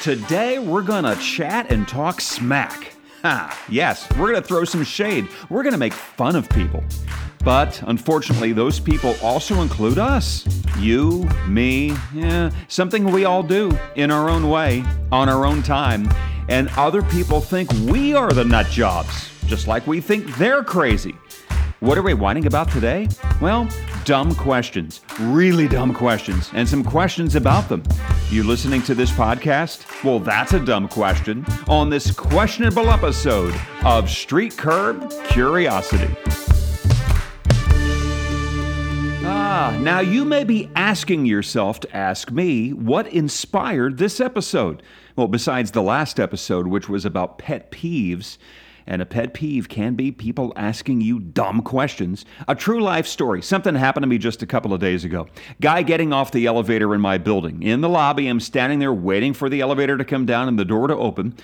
Today we're gonna chat and talk smack. Ha, yes, we're gonna throw some shade. We're gonna make fun of people. But unfortunately, those people also include us. You, me, yeah, something we all do in our own way, on our own time. And other people think we are the nut jobs, just like we think they're crazy. What are we whining about today? Well, dumb questions, really dumb questions, and some questions about them. You listening to this podcast? Well, that's a dumb question on this questionable episode of Street Curb Curiosity. Ah, now you may be asking yourself to ask me what inspired this episode. Well, besides the last episode, which was about pet peeves, and a pet peeve can be people asking you dumb questions. A true life story. Something happened to me just a couple of days ago. Guy getting off the elevator in my building. In the lobby, I'm standing there waiting for the elevator to come down and the door to open.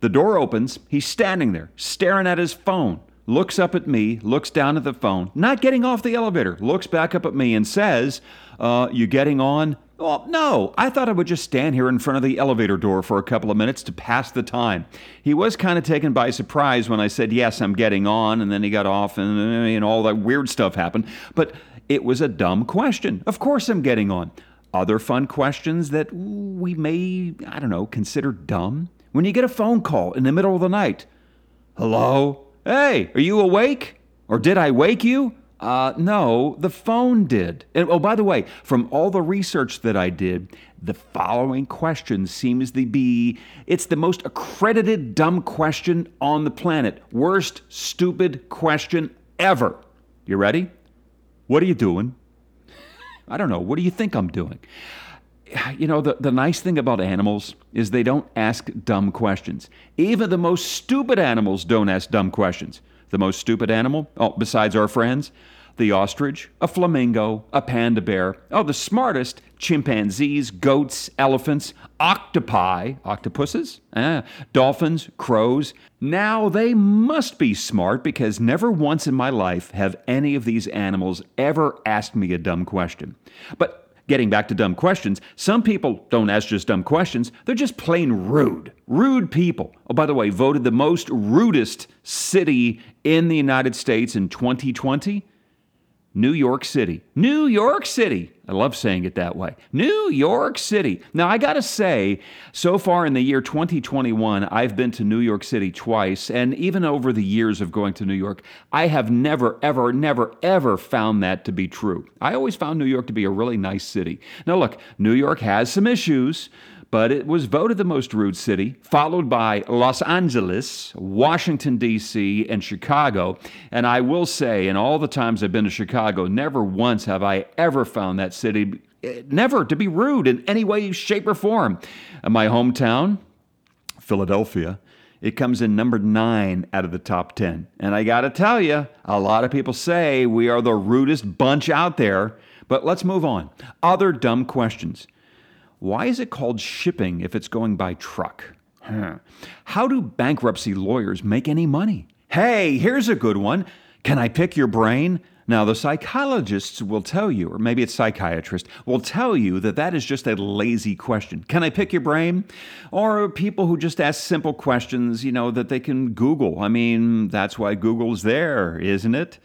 The door opens. He's standing there, staring at his phone. Looks up at me, looks down at the phone, not getting off the elevator, looks back up at me and says, uh, You getting on? Well, no, I thought I would just stand here in front of the elevator door for a couple of minutes to pass the time. He was kind of taken by surprise when I said, Yes, I'm getting on, and then he got off, and, and all that weird stuff happened. But it was a dumb question. Of course, I'm getting on. Other fun questions that we may, I don't know, consider dumb. When you get a phone call in the middle of the night, Hello? Hey, are you awake? Or did I wake you? Uh, no, the phone did. And oh, by the way, from all the research that I did, the following question seems to be it's the most accredited dumb question on the planet. Worst stupid question ever. You ready? What are you doing? I don't know. What do you think I'm doing? You know, the, the nice thing about animals is they don't ask dumb questions. Even the most stupid animals don't ask dumb questions. The most stupid animal? Oh, besides our friends? The ostrich, a flamingo, a panda bear. Oh, the smartest? Chimpanzees, goats, elephants, octopi, octopuses, ah, dolphins, crows. Now they must be smart because never once in my life have any of these animals ever asked me a dumb question. But Getting back to dumb questions, some people don't ask just dumb questions, they're just plain rude. Rude people. Oh, by the way, voted the most rudest city in the United States in 2020 New York City. New York City. I love saying it that way. New York City. Now, I got to say, so far in the year 2021, I've been to New York City twice. And even over the years of going to New York, I have never, ever, never, ever found that to be true. I always found New York to be a really nice city. Now, look, New York has some issues but it was voted the most rude city, followed by Los Angeles, Washington, D.C., and Chicago. And I will say, in all the times I've been to Chicago, never once have I ever found that city, eh, never to be rude in any way, shape, or form. In my hometown, Philadelphia, it comes in number nine out of the top 10. And I got to tell you, a lot of people say we are the rudest bunch out there. But let's move on. Other dumb questions. Why is it called shipping if it's going by truck? Huh. How do bankruptcy lawyers make any money? Hey, here's a good one. Can I pick your brain? Now, the psychologists will tell you, or maybe it's psychiatrist, will tell you that that is just a lazy question. Can I pick your brain? Or people who just ask simple questions, you know, that they can Google. I mean, that's why Google's there, isn't it?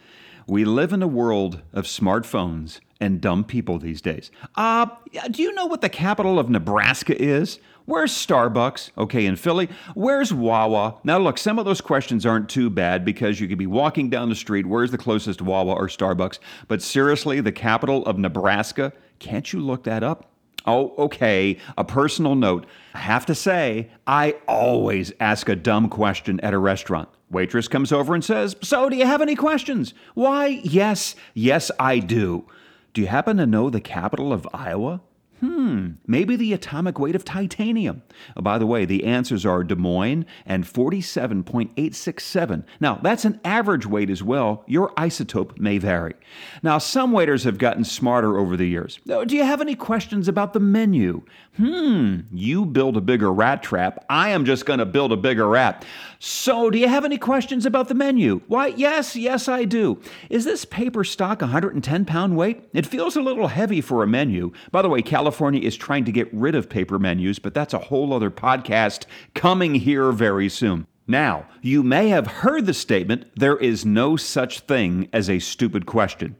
We live in a world of smartphones and dumb people these days. Uh, do you know what the capital of Nebraska is? Where's Starbucks? Okay, in Philly. Where's Wawa? Now, look, some of those questions aren't too bad because you could be walking down the street. Where's the closest Wawa or Starbucks? But seriously, the capital of Nebraska? Can't you look that up? Oh, okay. A personal note. I have to say, I always ask a dumb question at a restaurant. Waitress comes over and says, So, do you have any questions? Why, yes, yes, I do. Do you happen to know the capital of Iowa? Hmm, maybe the atomic weight of titanium. Oh, by the way, the answers are Des Moines and 47.867. Now, that's an average weight as well. Your isotope may vary. Now, some waiters have gotten smarter over the years. Oh, do you have any questions about the menu? Hmm, you build a bigger rat trap. I am just going to build a bigger rat. So, do you have any questions about the menu? Why, yes, yes, I do. Is this paper stock 110 pound weight? It feels a little heavy for a menu. By the way, California California is trying to get rid of paper menus, but that's a whole other podcast coming here very soon. Now, you may have heard the statement there is no such thing as a stupid question.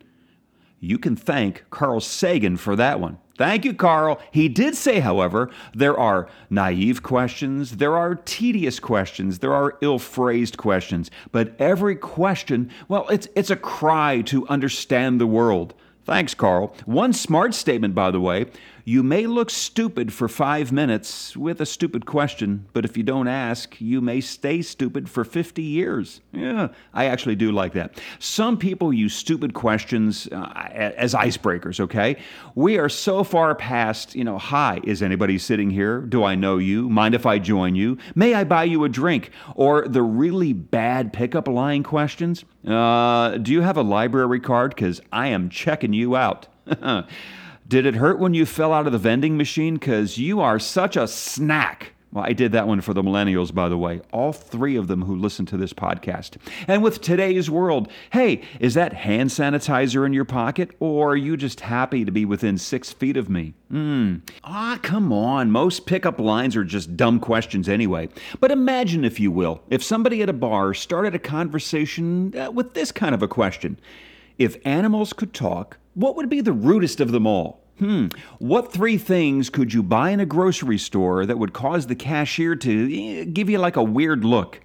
You can thank Carl Sagan for that one. Thank you, Carl. He did say, however, there are naive questions, there are tedious questions, there are ill phrased questions, but every question, well, it's, it's a cry to understand the world. Thanks, Carl. One smart statement, by the way you may look stupid for five minutes with a stupid question, but if you don't ask, you may stay stupid for 50 years. Yeah, I actually do like that. Some people use stupid questions uh, as icebreakers, okay? We are so far past, you know, hi, is anybody sitting here? Do I know you? Mind if I join you? May I buy you a drink? Or the really bad pickup line questions. Uh, do you have a library card? Because I am checking you out. Did it hurt when you fell out of the vending machine? Because you are such a snack. Well, I did that one for the millennials, by the way. All three of them who listen to this podcast. And with today's world, hey, is that hand sanitizer in your pocket, or are you just happy to be within six feet of me? Hmm. Ah, come on. Most pickup lines are just dumb questions anyway. But imagine, if you will, if somebody at a bar started a conversation uh, with this kind of a question If animals could talk, what would be the rudest of them all? Hmm, what three things could you buy in a grocery store that would cause the cashier to eh, give you like a weird look?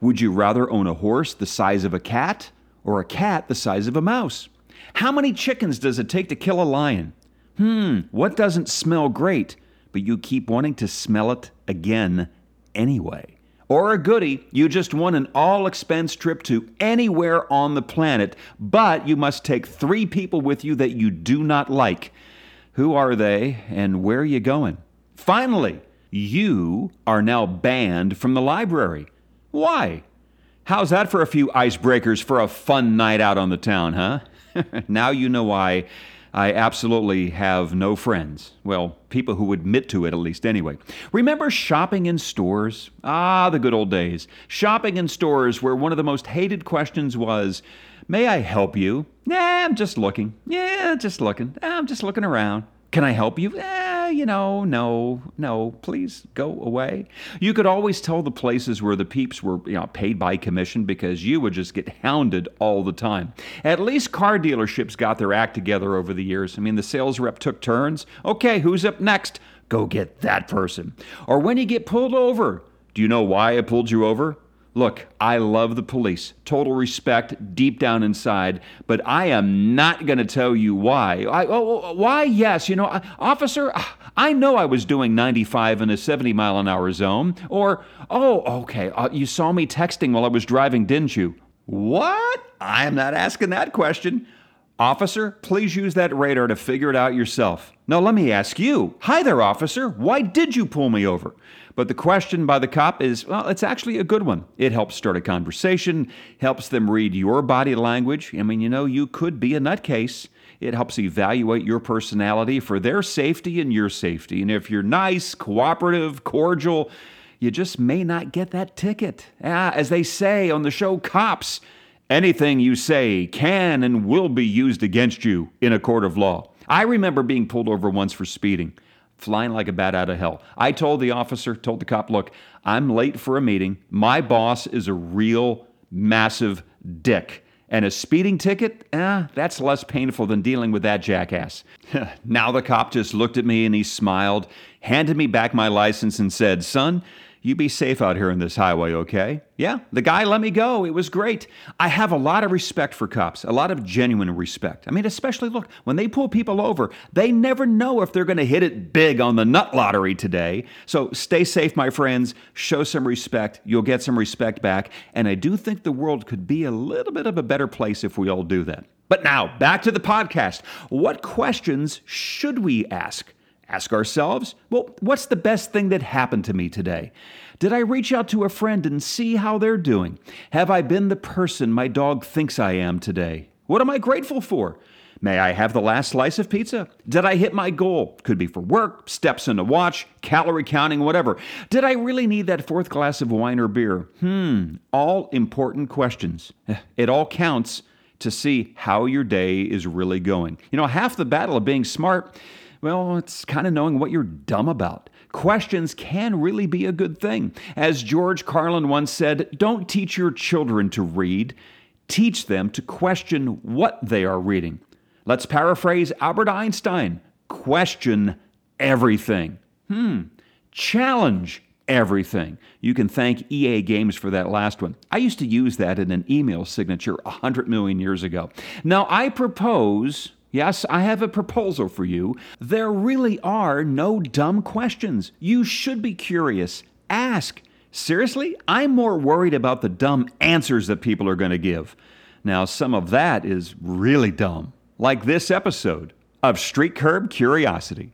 Would you rather own a horse the size of a cat or a cat the size of a mouse? How many chickens does it take to kill a lion? Hmm, what doesn't smell great, but you keep wanting to smell it again anyway? Or a goodie, you just won an all expense trip to anywhere on the planet, but you must take three people with you that you do not like. Who are they and where are you going? Finally, you are now banned from the library. Why? How's that for a few icebreakers for a fun night out on the town, huh? now you know why I absolutely have no friends. Well, people who admit to it, at least anyway. Remember shopping in stores? Ah, the good old days. Shopping in stores where one of the most hated questions was, May I help you? Yeah, I'm just looking. Yeah, just looking. I'm just looking around. Can I help you? Eh, you know, no, no, please go away. You could always tell the places where the peeps were you know, paid by commission because you would just get hounded all the time. At least car dealerships got their act together over the years. I mean, the sales rep took turns. Okay, who's up next? Go get that person. Or when you get pulled over, do you know why I pulled you over? Look, I love the police, total respect deep down inside, but I am not going to tell you why. I, oh, oh, why? Yes, you know, officer, I know I was doing 95 in a 70 mile an hour zone. Or, oh, okay, uh, you saw me texting while I was driving, didn't you? What? I am not asking that question. Officer, please use that radar to figure it out yourself. Now, let me ask you. Hi there, officer. Why did you pull me over? But the question by the cop is well, it's actually a good one. It helps start a conversation, helps them read your body language. I mean, you know, you could be a nutcase. It helps evaluate your personality for their safety and your safety. And if you're nice, cooperative, cordial, you just may not get that ticket. Ah, as they say on the show Cops, anything you say can and will be used against you in a court of law. I remember being pulled over once for speeding flying like a bat out of hell. I told the officer, told the cop, look, I'm late for a meeting. My boss is a real massive dick. And a speeding ticket, eh, that's less painful than dealing with that jackass. now the cop just looked at me and he smiled, handed me back my license, and said, Son, you be safe out here in this highway, okay? Yeah, the guy let me go. It was great. I have a lot of respect for cops, a lot of genuine respect. I mean, especially look, when they pull people over, they never know if they're going to hit it big on the nut lottery today. So stay safe, my friends. Show some respect. You'll get some respect back. And I do think the world could be a little bit of a better place if we all do that. But now, back to the podcast. What questions should we ask? Ask ourselves, well, what's the best thing that happened to me today? Did I reach out to a friend and see how they're doing? Have I been the person my dog thinks I am today? What am I grateful for? May I have the last slice of pizza? Did I hit my goal? Could be for work, steps in a watch, calorie counting, whatever. Did I really need that fourth glass of wine or beer? Hmm, all important questions. It all counts to see how your day is really going. You know, half the battle of being smart Well, it's kind of knowing what you're dumb about. Questions can really be a good thing. As George Carlin once said, don't teach your children to read, teach them to question what they are reading. Let's paraphrase Albert Einstein question everything. Hmm, challenge everything. You can thank EA Games for that last one. I used to use that in an email signature 100 million years ago. Now, I propose. Yes, I have a proposal for you. There really are no dumb questions. You should be curious. Ask. Seriously, I'm more worried about the dumb answers that people are going to give. Now, some of that is really dumb, like this episode of Street Curb Curiosity.